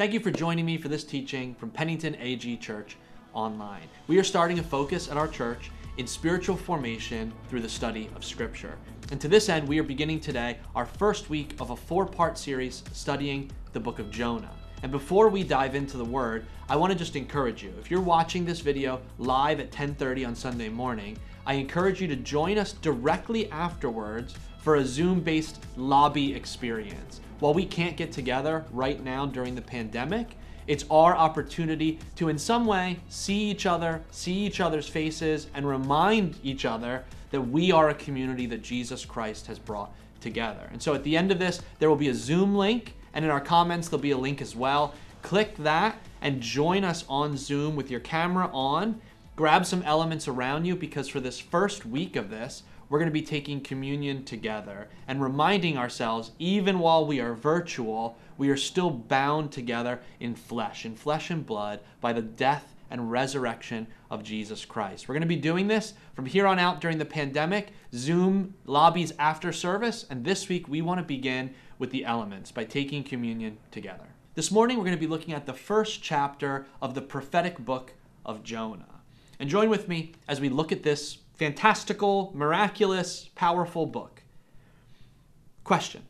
Thank you for joining me for this teaching from Pennington AG Church Online. We are starting a focus at our church in spiritual formation through the study of Scripture. And to this end, we are beginning today our first week of a four part series studying the book of Jonah. And before we dive into the word, I want to just encourage you. If you're watching this video live at 10:30 on Sunday morning, I encourage you to join us directly afterwards for a Zoom-based lobby experience. While we can't get together right now during the pandemic, it's our opportunity to, in some way, see each other, see each other's faces, and remind each other that we are a community that Jesus Christ has brought together. And so at the end of this, there will be a Zoom link, and in our comments, there'll be a link as well. Click that and join us on Zoom with your camera on. Grab some elements around you because for this first week of this, we're going to be taking communion together and reminding ourselves, even while we are virtual, we are still bound together in flesh, in flesh and blood, by the death and resurrection of Jesus Christ. We're going to be doing this from here on out during the pandemic, Zoom lobbies after service, and this week we want to begin with the elements by taking communion together. This morning we're going to be looking at the first chapter of the prophetic book of Jonah. And join with me as we look at this fantastical, miraculous, powerful book. Question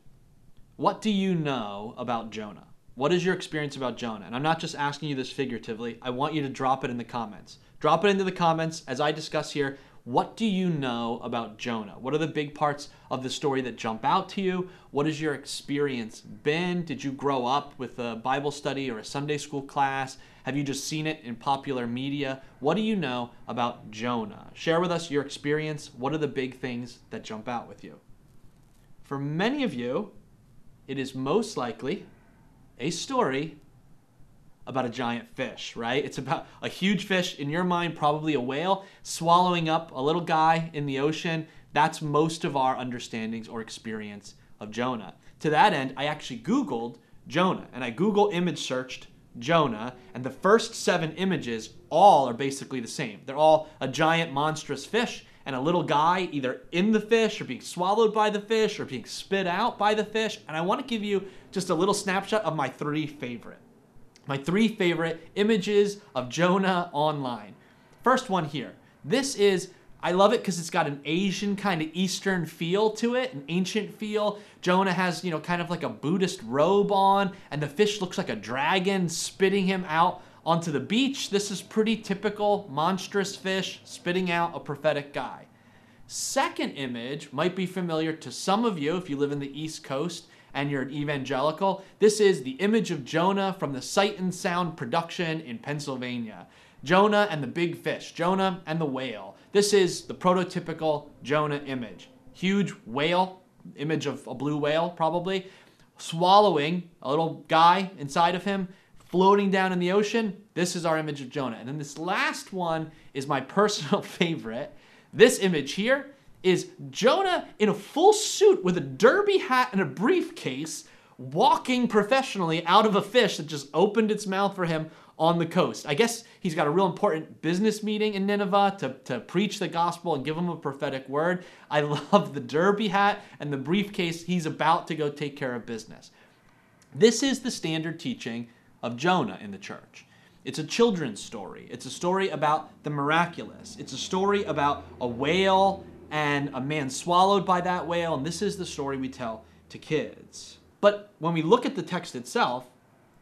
What do you know about Jonah? What is your experience about Jonah? And I'm not just asking you this figuratively, I want you to drop it in the comments. Drop it into the comments as I discuss here. What do you know about Jonah? What are the big parts of the story that jump out to you? What has your experience been? Did you grow up with a Bible study or a Sunday school class? Have you just seen it in popular media? What do you know about Jonah? Share with us your experience. What are the big things that jump out with you? For many of you, it is most likely a story about a giant fish, right? It's about a huge fish, in your mind, probably a whale, swallowing up a little guy in the ocean. That's most of our understandings or experience of Jonah. To that end, I actually Googled Jonah and I Google image searched Jonah, and the first seven images all are basically the same. They're all a giant monstrous fish and a little guy either in the fish or being swallowed by the fish or being spit out by the fish. And I want to give you just a little snapshot of my three favorite. My three favorite images of Jonah online. First one here. This is I love it because it's got an Asian kind of Eastern feel to it, an ancient feel. Jonah has, you know, kind of like a Buddhist robe on, and the fish looks like a dragon spitting him out onto the beach. This is pretty typical monstrous fish spitting out a prophetic guy. Second image might be familiar to some of you if you live in the East Coast and you're an evangelical. This is the image of Jonah from the Sight and Sound production in Pennsylvania. Jonah and the big fish, Jonah and the whale. This is the prototypical Jonah image. Huge whale, image of a blue whale probably, swallowing a little guy inside of him, floating down in the ocean. This is our image of Jonah. And then this last one is my personal favorite. This image here is Jonah in a full suit with a derby hat and a briefcase walking professionally out of a fish that just opened its mouth for him on the coast. I guess he's got a real important business meeting in Nineveh to, to preach the gospel and give them a prophetic word. I love the derby hat and the briefcase. He's about to go take care of business. This is the standard teaching of Jonah in the church. It's a children's story. It's a story about the miraculous. It's a story about a whale and a man swallowed by that whale. And this is the story we tell to kids. But when we look at the text itself,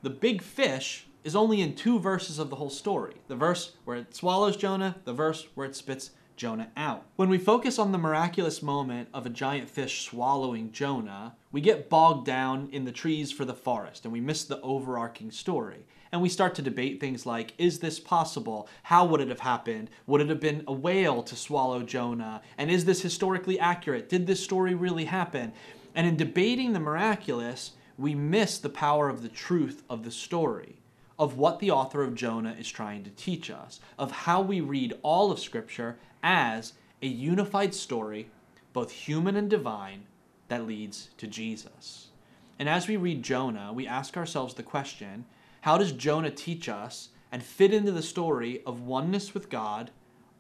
the big fish is only in two verses of the whole story the verse where it swallows Jonah, the verse where it spits Jonah out. When we focus on the miraculous moment of a giant fish swallowing Jonah, we get bogged down in the trees for the forest and we miss the overarching story. And we start to debate things like is this possible? How would it have happened? Would it have been a whale to swallow Jonah? And is this historically accurate? Did this story really happen? And in debating the miraculous, we miss the power of the truth of the story of what the author of Jonah is trying to teach us, of how we read all of Scripture as a unified story, both human and divine, that leads to Jesus. And as we read Jonah, we ask ourselves the question how does Jonah teach us and fit into the story of oneness with God,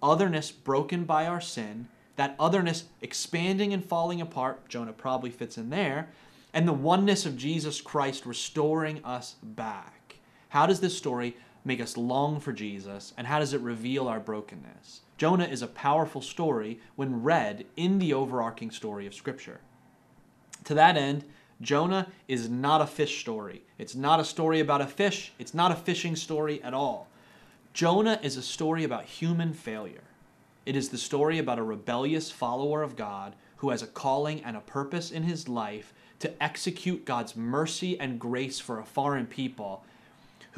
otherness broken by our sin, that otherness expanding and falling apart? Jonah probably fits in there, and the oneness of Jesus Christ restoring us back. How does this story make us long for Jesus, and how does it reveal our brokenness? Jonah is a powerful story when read in the overarching story of Scripture. To that end, Jonah is not a fish story. It's not a story about a fish, it's not a fishing story at all. Jonah is a story about human failure. It is the story about a rebellious follower of God who has a calling and a purpose in his life to execute God's mercy and grace for a foreign people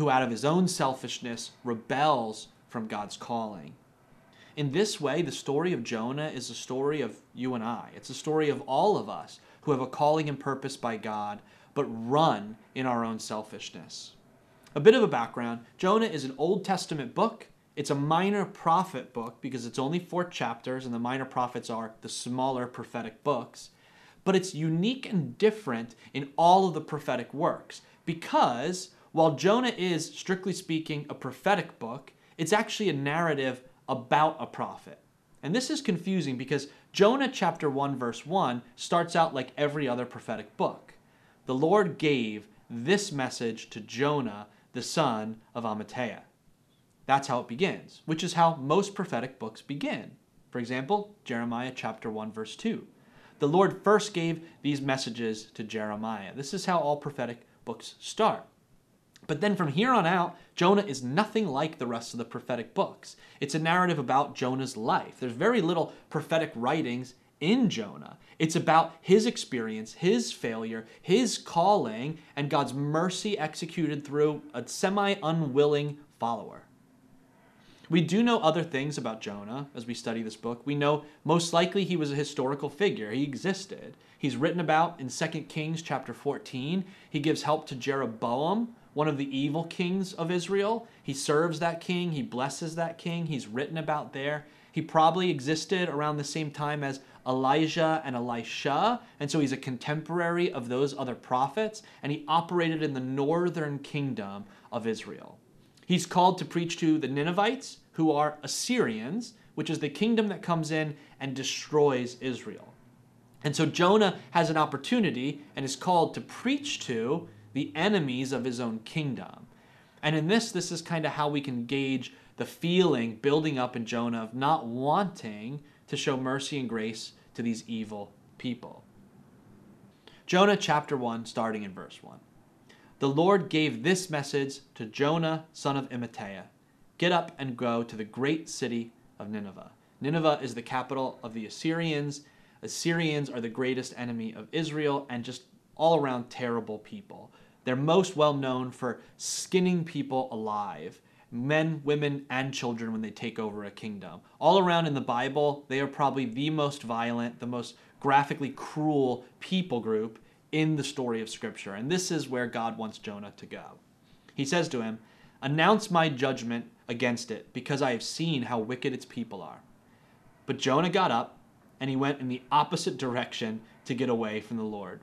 who, out of his own selfishness, rebels from God's calling. In this way, the story of Jonah is a story of you and I. It's a story of all of us who have a calling and purpose by God, but run in our own selfishness. A bit of a background Jonah is an Old Testament book. It's a minor prophet book because it's only four chapters, and the minor prophets are the smaller prophetic books. But it's unique and different in all of the prophetic works because while Jonah is, strictly speaking, a prophetic book, it's actually a narrative about a prophet. And this is confusing because Jonah chapter 1 verse 1 starts out like every other prophetic book. The Lord gave this message to Jonah, the son of Amittai. That's how it begins, which is how most prophetic books begin. For example, Jeremiah chapter 1 verse 2. The Lord first gave these messages to Jeremiah. This is how all prophetic books start. But then from here on out, Jonah is nothing like the rest of the prophetic books. It's a narrative about Jonah's life. There's very little prophetic writings in Jonah. It's about his experience, his failure, his calling, and God's mercy executed through a semi unwilling follower. We do know other things about Jonah as we study this book. We know most likely he was a historical figure. He existed. He's written about in 2 Kings chapter 14. He gives help to Jeroboam, one of the evil kings of Israel. He serves that king, he blesses that king, he's written about there. He probably existed around the same time as Elijah and Elisha, and so he's a contemporary of those other prophets, and he operated in the northern kingdom of Israel. He's called to preach to the Ninevites, who are Assyrians, which is the kingdom that comes in and destroys Israel. And so Jonah has an opportunity and is called to preach to the enemies of his own kingdom. And in this, this is kind of how we can gauge the feeling building up in Jonah of not wanting to show mercy and grace to these evil people. Jonah chapter 1, starting in verse 1. The Lord gave this message to Jonah, son of Amittai Get up and go to the great city of Nineveh. Nineveh is the capital of the Assyrians. Assyrians are the greatest enemy of Israel and just all around terrible people. They're most well known for skinning people alive men, women, and children when they take over a kingdom. All around in the Bible, they are probably the most violent, the most graphically cruel people group in the story of Scripture. And this is where God wants Jonah to go. He says to him, Announce my judgment against it, because I have seen how wicked its people are. But Jonah got up and he went in the opposite direction to get away from the Lord.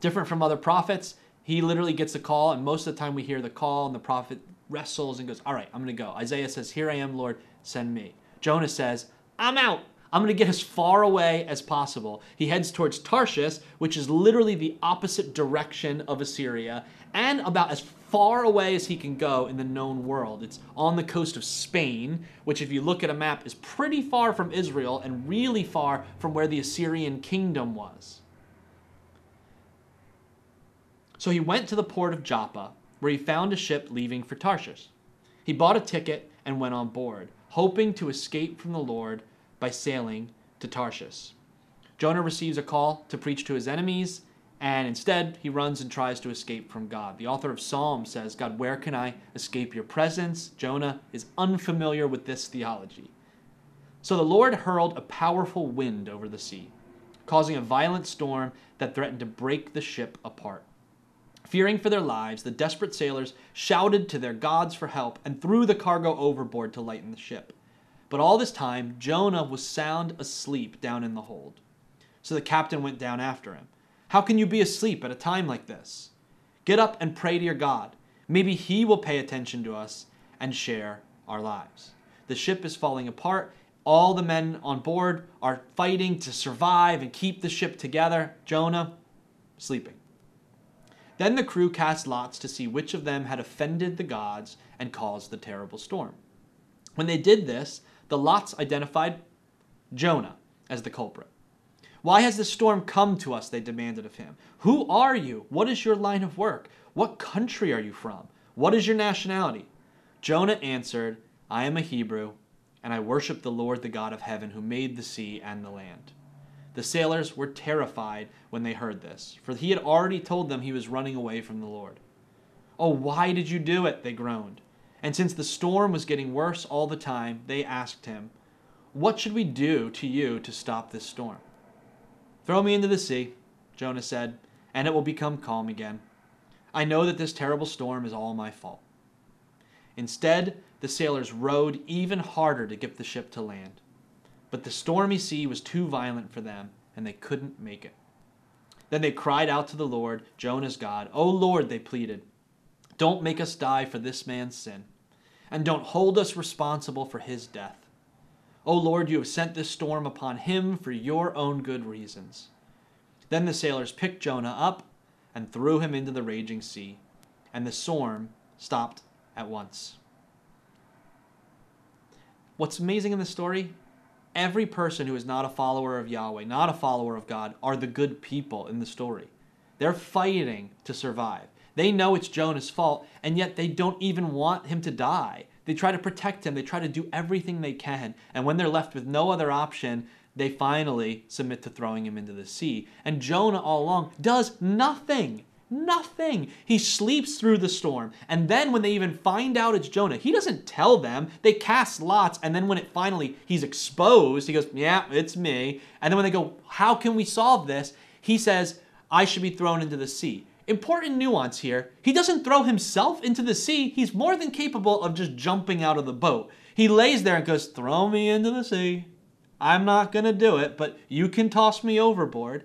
Different from other prophets, he literally gets a call, and most of the time we hear the call, and the prophet wrestles and goes, All right, I'm going to go. Isaiah says, Here I am, Lord, send me. Jonah says, I'm out. I'm going to get as far away as possible. He heads towards Tarshish, which is literally the opposite direction of Assyria, and about as far away as he can go in the known world. It's on the coast of Spain, which, if you look at a map, is pretty far from Israel and really far from where the Assyrian kingdom was. So he went to the port of Joppa, where he found a ship leaving for Tarshish. He bought a ticket and went on board, hoping to escape from the Lord by sailing to Tarshish. Jonah receives a call to preach to his enemies, and instead he runs and tries to escape from God. The author of Psalm says, God, where can I escape your presence? Jonah is unfamiliar with this theology. So the Lord hurled a powerful wind over the sea, causing a violent storm that threatened to break the ship apart. Fearing for their lives, the desperate sailors shouted to their gods for help and threw the cargo overboard to lighten the ship. But all this time, Jonah was sound asleep down in the hold. So the captain went down after him. How can you be asleep at a time like this? Get up and pray to your God. Maybe he will pay attention to us and share our lives. The ship is falling apart. All the men on board are fighting to survive and keep the ship together. Jonah, sleeping. Then the crew cast lots to see which of them had offended the gods and caused the terrible storm. When they did this, the lots identified Jonah as the culprit. Why has the storm come to us? They demanded of him. Who are you? What is your line of work? What country are you from? What is your nationality? Jonah answered, I am a Hebrew, and I worship the Lord, the God of heaven, who made the sea and the land. The sailors were terrified when they heard this, for he had already told them he was running away from the Lord. Oh, why did you do it? They groaned. And since the storm was getting worse all the time, they asked him, What should we do to you to stop this storm? Throw me into the sea, Jonah said, and it will become calm again. I know that this terrible storm is all my fault. Instead, the sailors rowed even harder to get the ship to land. But the stormy sea was too violent for them, and they couldn't make it. Then they cried out to the Lord, Jonah's God. O Lord, they pleaded, don't make us die for this man's sin, and don't hold us responsible for his death. O Lord, you have sent this storm upon him for your own good reasons. Then the sailors picked Jonah up and threw him into the raging sea, and the storm stopped at once. What's amazing in this story every person who is not a follower of Yahweh, not a follower of God, are the good people in the story. They're fighting to survive. They know it's Jonah's fault, and yet they don't even want him to die. They try to protect him, they try to do everything they can, and when they're left with no other option, they finally submit to throwing him into the sea. And Jonah, all along, does nothing. Nothing. He sleeps through the storm. And then when they even find out it's Jonah, he doesn't tell them. They cast lots. And then when it finally, he's exposed, he goes, Yeah, it's me. And then when they go, How can we solve this? He says, I should be thrown into the sea. Important nuance here. He doesn't throw himself into the sea. He's more than capable of just jumping out of the boat. He lays there and goes, Throw me into the sea. I'm not going to do it, but you can toss me overboard.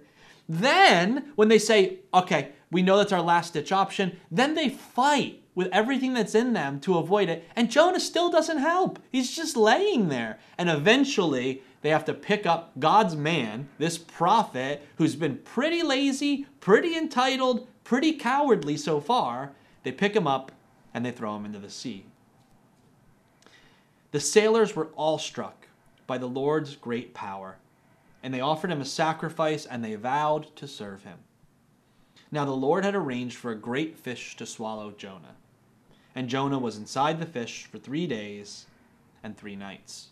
Then, when they say, okay, we know that's our last ditch option, then they fight with everything that's in them to avoid it. And Jonah still doesn't help. He's just laying there. And eventually, they have to pick up God's man, this prophet, who's been pretty lazy, pretty entitled, pretty cowardly so far. They pick him up and they throw him into the sea. The sailors were awestruck by the Lord's great power and they offered him a sacrifice, and they vowed to serve him. Now the Lord had arranged for a great fish to swallow Jonah, and Jonah was inside the fish for three days and three nights.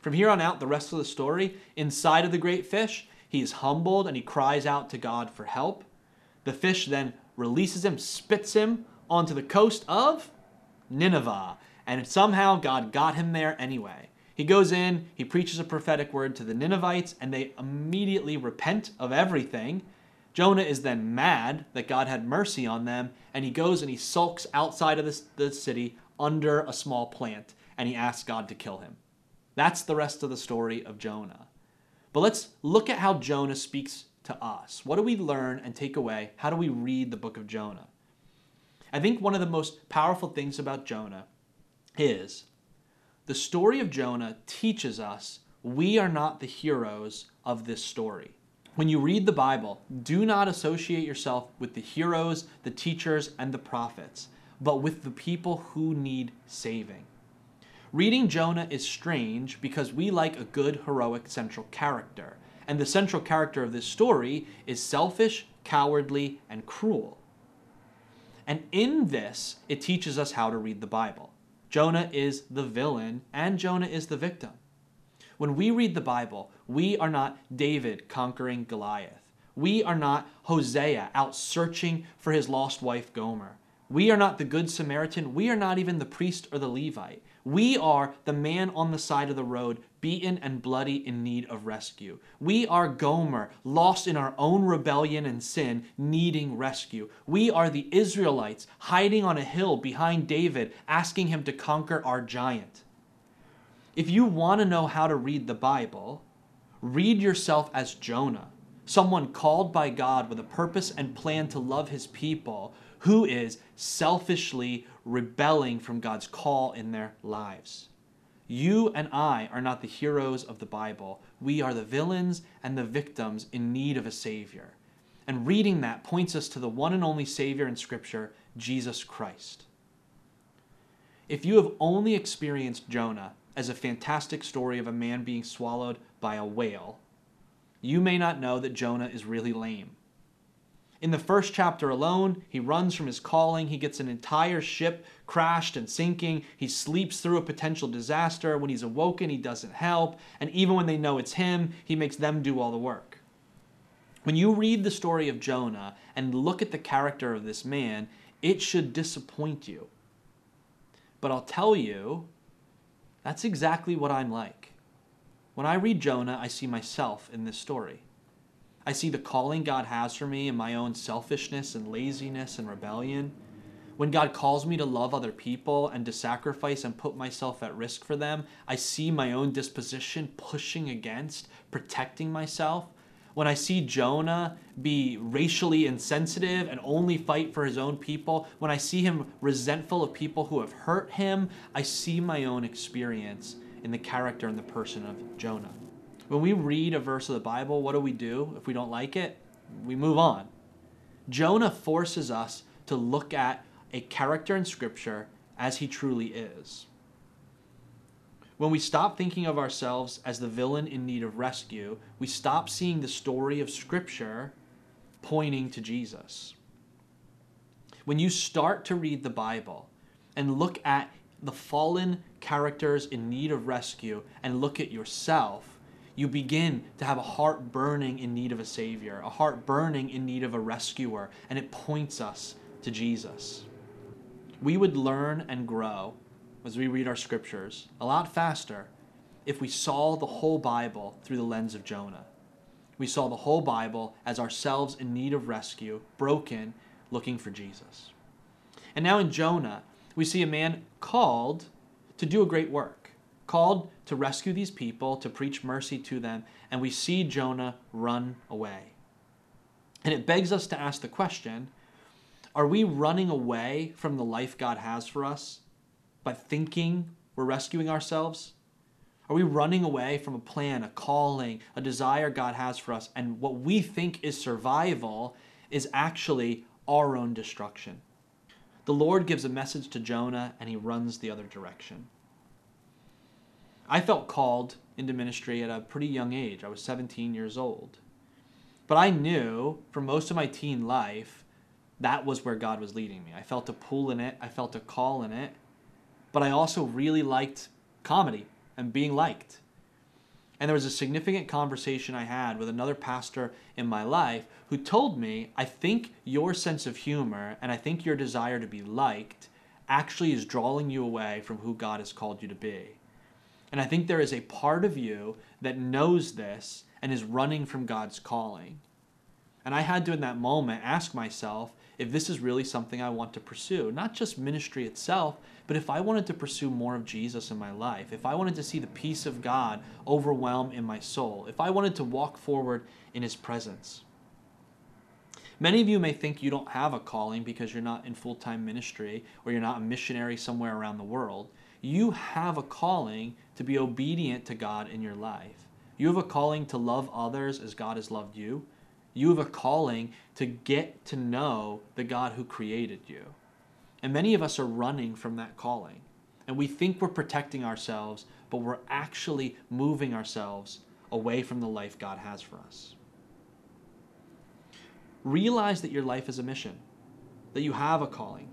From here on out, the rest of the story, inside of the great fish, he is humbled and he cries out to God for help. The fish then releases him, spits him onto the coast of Nineveh, and somehow God got him there anyway. He goes in, he preaches a prophetic word to the Ninevites, and they immediately repent of everything. Jonah is then mad that God had mercy on them, and he goes and he sulks outside of the, the city under a small plant, and he asks God to kill him. That's the rest of the story of Jonah. But let's look at how Jonah speaks to us. What do we learn and take away? How do we read the book of Jonah? I think one of the most powerful things about Jonah is the story of Jonah teaches us we are not the heroes of this story. When you read the Bible, do not associate yourself with the heroes, the teachers, and the prophets, but with the people who need saving. Reading Jonah is strange because we like a good heroic central character, and the central character of this story is selfish, cowardly, and cruel. And in this, it teaches us how to read the Bible. Jonah is the villain and Jonah is the victim. When we read the Bible, we are not David conquering Goliath. We are not Hosea out searching for his lost wife Gomer. We are not the Good Samaritan. We are not even the priest or the Levite. We are the man on the side of the road, beaten and bloody in need of rescue. We are Gomer, lost in our own rebellion and sin, needing rescue. We are the Israelites, hiding on a hill behind David, asking him to conquer our giant. If you want to know how to read the Bible, read yourself as Jonah, someone called by God with a purpose and plan to love his people who is selfishly rebelling from God's call in their lives. You and I are not the heroes of the Bible. We are the villains and the victims in need of a Savior. And reading that points us to the one and only Savior in Scripture, Jesus Christ. If you have only experienced Jonah as a fantastic story of a man being swallowed by a whale, you may not know that Jonah is really lame. In the first chapter alone, he runs from his calling. He gets an entire ship crashed and sinking. He sleeps through a potential disaster. When he's awoken, he doesn't help. And even when they know it's him, he makes them do all the work. When you read the story of Jonah and look at the character of this man, it should disappoint you. But I'll tell you, that's exactly what I'm like. When I read Jonah, I see myself in this story. I see the calling God has for me in my own selfishness and laziness and rebellion. When God calls me to love other people and to sacrifice and put myself at risk for them, I see my own disposition pushing against, protecting myself. When I see Jonah be racially insensitive and only fight for his own people, when I see him resentful of people who have hurt him, I see my own experience in the character and the person of Jonah. When we read a verse of the Bible, what do we do if we don't like it? We move on. Jonah forces us to look at a character in Scripture as he truly is. When we stop thinking of ourselves as the villain in need of rescue, we stop seeing the story of Scripture pointing to Jesus. When you start to read the Bible and look at the fallen characters in need of rescue and look at yourself, you begin to have a heart burning in need of a Savior, a heart burning in need of a rescuer, and it points us to Jesus. We would learn and grow as we read our scriptures a lot faster if we saw the whole Bible through the lens of Jonah. We saw the whole Bible as ourselves in need of rescue, broken, looking for Jesus. And now in Jonah, we see a man called to do a great work called to rescue these people, to preach mercy to them, and we see Jonah run away. And it begs us to ask the question are we running away from the life God has for us by thinking we're rescuing ourselves? Are we running away from a plan, a calling, a desire God has for us, and what we think is survival is actually our own destruction? The Lord gives a message to Jonah and he runs the other direction. I felt called into ministry at a pretty young age. I was 17 years old. But I knew for most of my teen life that was where God was leading me. I felt a pull in it, I felt a call in it. But I also really liked comedy and being liked. And there was a significant conversation I had with another pastor in my life who told me, I think your sense of humor and I think your desire to be liked actually is drawing you away from who God has called you to be. And I think there is a part of you that knows this and is running from God's calling. And I had to, in that moment, ask myself if this is really something I want to pursue. Not just ministry itself, but if I wanted to pursue more of Jesus in my life, if I wanted to see the peace of God overwhelm in my soul, if I wanted to walk forward in His presence. Many of you may think you don't have a calling because you're not in full time ministry or you're not a missionary somewhere around the world. You have a calling to be obedient to God in your life. You have a calling to love others as God has loved you. You have a calling to get to know the God who created you. And many of us are running from that calling. And we think we're protecting ourselves, but we're actually moving ourselves away from the life God has for us. Realize that your life is a mission, that you have a calling,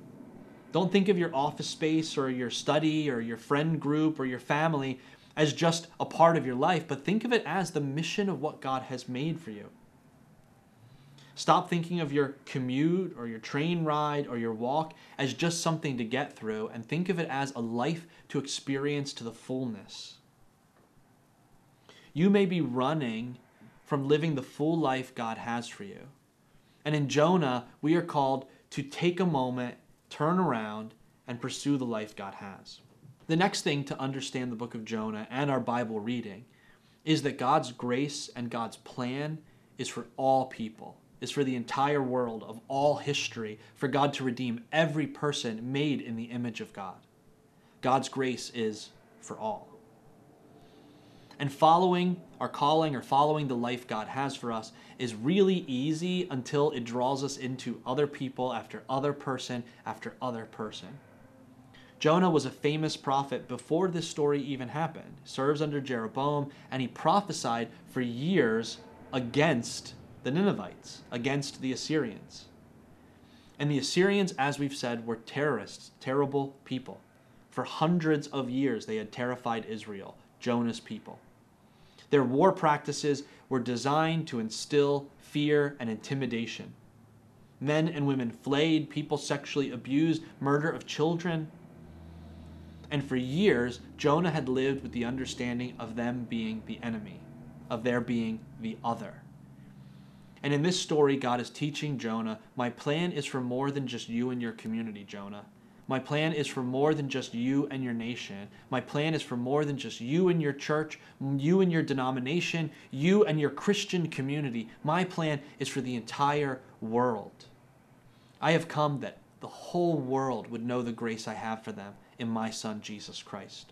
don't think of your office space or your study or your friend group or your family as just a part of your life, but think of it as the mission of what God has made for you. Stop thinking of your commute or your train ride or your walk as just something to get through and think of it as a life to experience to the fullness. You may be running from living the full life God has for you. And in Jonah, we are called to take a moment turn around, and pursue the life God has. The next thing to understand the book of Jonah and our Bible reading is that God's grace and God's plan is for all people, is for the entire world of all history, for God to redeem every person made in the image of God. God's grace is for all. And following our calling or following the life God has for us is really easy until it draws us into other people after other person after other person. Jonah was a famous prophet before this story even happened. Serves under Jeroboam and he prophesied for years against the Ninevites, against the Assyrians. And the Assyrians, as we've said, were terrorists, terrible people. For hundreds of years, they had terrified Israel, Jonah's people. Their war practices were designed to instill fear and intimidation. Men and women flayed, people sexually abused, murder of children. And for years, Jonah had lived with the understanding of them being the enemy, of their being the other. And in this story, God is teaching Jonah, My plan is for more than just you and your community, Jonah. My plan is for more than just you and your nation. My plan is for more than just you and your church, you and your denomination, you and your Christian community. My plan is for the entire world. I have come that the whole world would know the grace I have for them in my Son, Jesus Christ.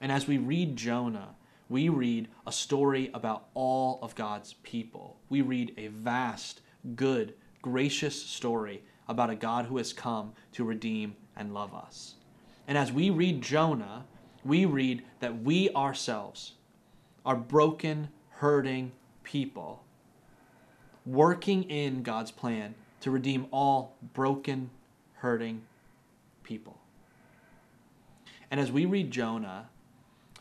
And as we read Jonah, we read a story about all of God's people. We read a vast, good, gracious story about a God who has come to redeem and love us. And as we read Jonah, we read that we ourselves are broken, hurting people working in God's plan to redeem all broken, hurting people. And as we read Jonah,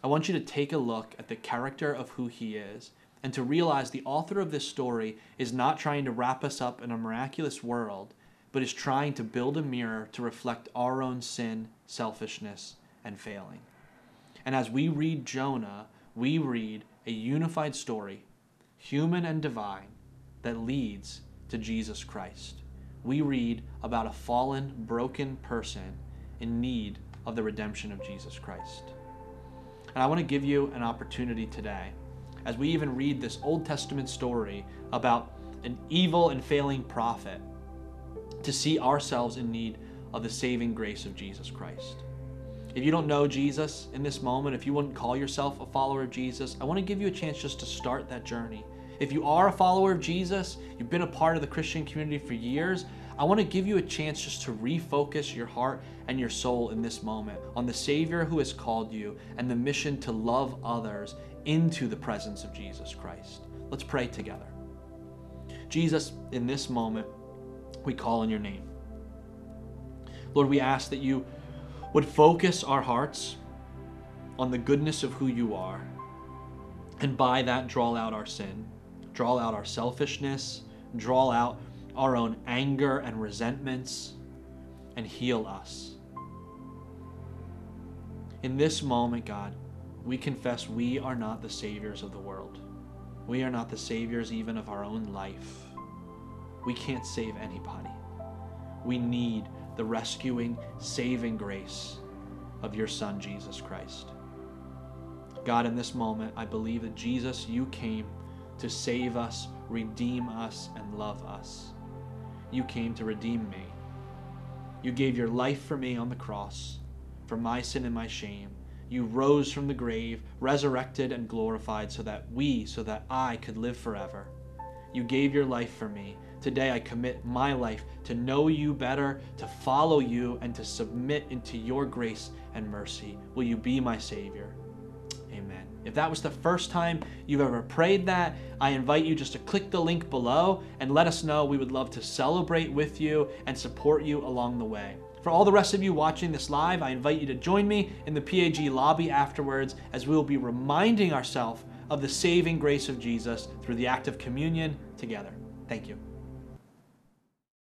I want you to take a look at the character of who he is and to realize the author of this story is not trying to wrap us up in a miraculous world, but is trying to build a mirror to reflect our own sin, selfishness, and failing. And as we read Jonah, we read a unified story, human and divine, that leads to Jesus Christ. We read about a fallen, broken person in need of the redemption of Jesus Christ. And I want to give you an opportunity today, as we even read this Old Testament story about an evil and failing prophet to see ourselves in need of the saving grace of Jesus Christ. If you don't know Jesus in this moment, if you wouldn't call yourself a follower of Jesus, I want to give you a chance just to start that journey. If you are a follower of Jesus, you've been a part of the Christian community for years, I want to give you a chance just to refocus your heart and your soul in this moment on the Savior who has called you and the mission to love others into the presence of Jesus Christ. Let's pray together. Jesus, in this moment, we call on your name. Lord, we ask that you would focus our hearts on the goodness of who you are, and by that, draw out our sin, draw out our selfishness, draw out our own anger and resentments, and heal us. In this moment, God, we confess we are not the saviors of the world. We are not the saviors even of our own life. We can't save anybody. We need the rescuing, saving grace of your Son, Jesus Christ. God, in this moment, I believe that Jesus, you came to save us, redeem us, and love us. You came to redeem me. You gave your life for me on the cross, for my sin and my shame. You rose from the grave, resurrected and glorified, so that we, so that I could live forever. You gave your life for me, Today I commit my life to know you better, to follow you, and to submit into your grace and mercy. Will you be my Savior? Amen. If that was the first time you've ever prayed that, I invite you just to click the link below and let us know. We would love to celebrate with you and support you along the way. For all the rest of you watching this live, I invite you to join me in the PAG lobby afterwards as we will be reminding ourselves of the saving grace of Jesus through the act of communion together. Thank you.